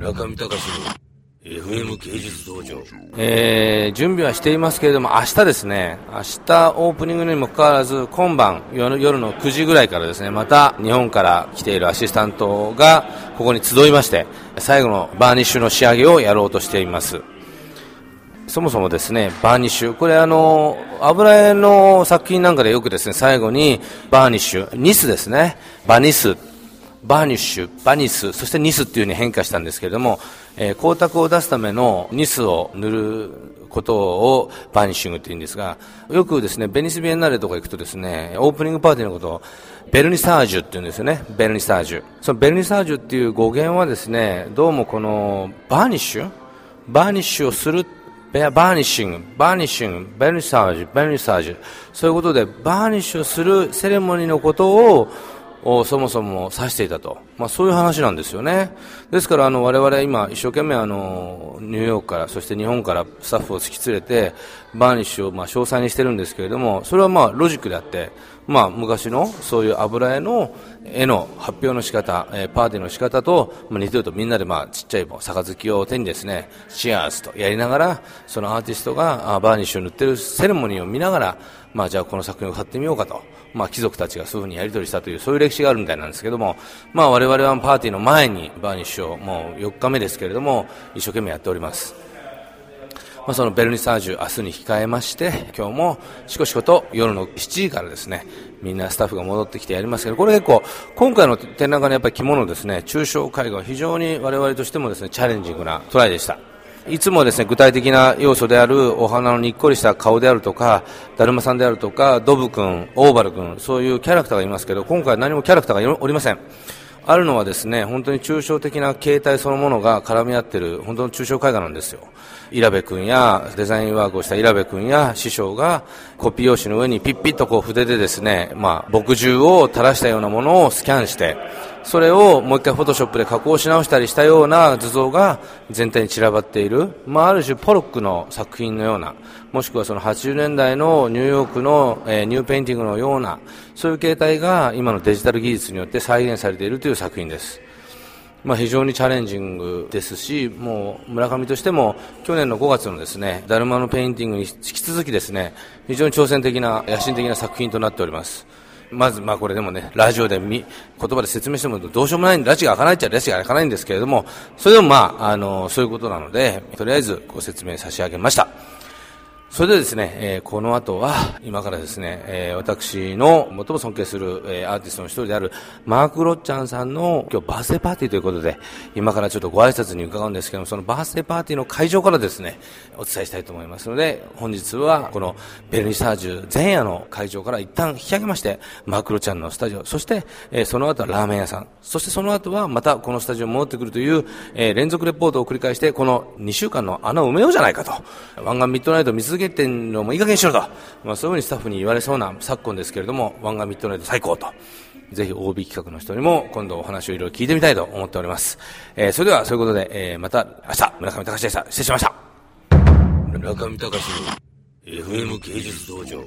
村上隆の FM 芸術道場。えー、準備はしていますけれども、明日ですね、明日オープニングにもかかわらず、今晩夜夜の9時ぐらいからですね、また日本から来ているアシスタントがここに集いまして、最後の varnish の仕上げをやろうとしています。そもそもですね、 varnish。これあの、油絵の作品なんかでよくですね、最後に varnish、ニスですね。バニス。 varnish、バニス、そしてニスっていう風に変化したんですけれども、えー、光沢を出すためのニスを塗ることを varnishing って言うんですが、よくですね、ベニスビエンナーレとか行くとですね、オープニングパーティーのことを vernissage って言うんですよね。 vernissage。その vernissage っていう語源はですね、どうもこの varnish？varnish をする varnishing、varnishing、vernissage、vernissage。そういうことで、 varnish をするセレモニーのことを、をそもそも指していたと、まあ、そういう話なんですよね。ですからあの我々今一生懸命あのニューヨークからそして日本からスタッフを引き連れて varnish をまあ詳細にしてるんですけれどもそれはまあロジックであって、まあ、昔のそういう油絵の絵の発表の仕方、えー、パーティーの仕方と、まあ、似てるとみんなでまあちっちゃい杯を手にですねシアーズとやりながらそのアーティストが varnish を塗ってるセレモニーを見ながらまあ、じゃあこの作品を買ってみようかと、まあ、貴族たちがそういうふうにやり取りしたというそういう歴史があるみたいなんですけども、まあ、我々はパーティーの前に varnish をもう4日目ですけれども一生懸命やっております。まあ、その vernissage 明日に控えまして今日もしこしこと夜の7時からですねみんなスタッフが戻ってきてやりますけどこれ結構今回の展覧会のやっぱり肝ですね抽象絵画は非常に我々としてもですねチャレンジングなトライでしたいつもですね具体的な要素であるお花のにっこりした顔であるとか、だるまさんであるとか、ドブ君、オーバル君、そういうキャラクターがいますけど、今回何もキャラクターがおりません。あるのはですね、本当に抽象的な形態そのものが絡み合ってる、本当の抽象絵画なんですよ。イラベ君やデザインワークをしたイラベ君や師匠がコピー用紙の上にピッピッとこう筆でですね、まあ、墨汁を垂らしたようなものをスキャンして、それをもう一回フォトショップで加工し直したりしたような図像が全体に散らばっている、まあ、ある種ポロックの作品のような、もしくはその80年代のニューヨークの、えー、ニューペインティングのような、そういう形態が今のデジタル技術によって再現されているという作品です。まあ、非常にチャレンジングですし、もう村上としても去年の5月のですね、だるまのペインティングに引き続きですね、非常に挑戦的な、野心的な作品となっております。まず、まあこれでもね、ラジオでみ言葉で説明してもどうしようもないんで、ラジが開かないっちゃラジが開かないんですけれども、それでもまあ、あの、そういうことなので、とりあえずご説明差し上げました。それでですね、えー、この後は、今からですね、えー、私の最も尊敬する、えー、アーティストの一人である、マーク・ロッチャンさんの今日バースデーパーティーということで、今からちょっとご挨拶に伺うんですけども、そのバースデーパーティーの会場からですね、お伝えしたいと思いますので、本日はこのベルニサージュ前夜の会場から一旦引き上げまして、マーク・ロッチャンのスタジオ、そして、えー、その後はラーメン屋さん、そしてその後はまたこのスタジオに戻ってくるという、えー、連続レポートを繰り返して、この2週間の穴を埋めようじゃないかと、湾岸ミッドナイト見続けてんのもいい加減しろと、まあ、そういうふうにスタッフに言われそうな昨今ですけれども、湾岸ミッドナイト最高と。ぜひ OB 企画の人にも今度お話をいろいろ聞いてみたいと思っております。えー、それではそういうことで、えー、また明日、村上隆でした。失礼しました。村上隆の FM 芸術道場。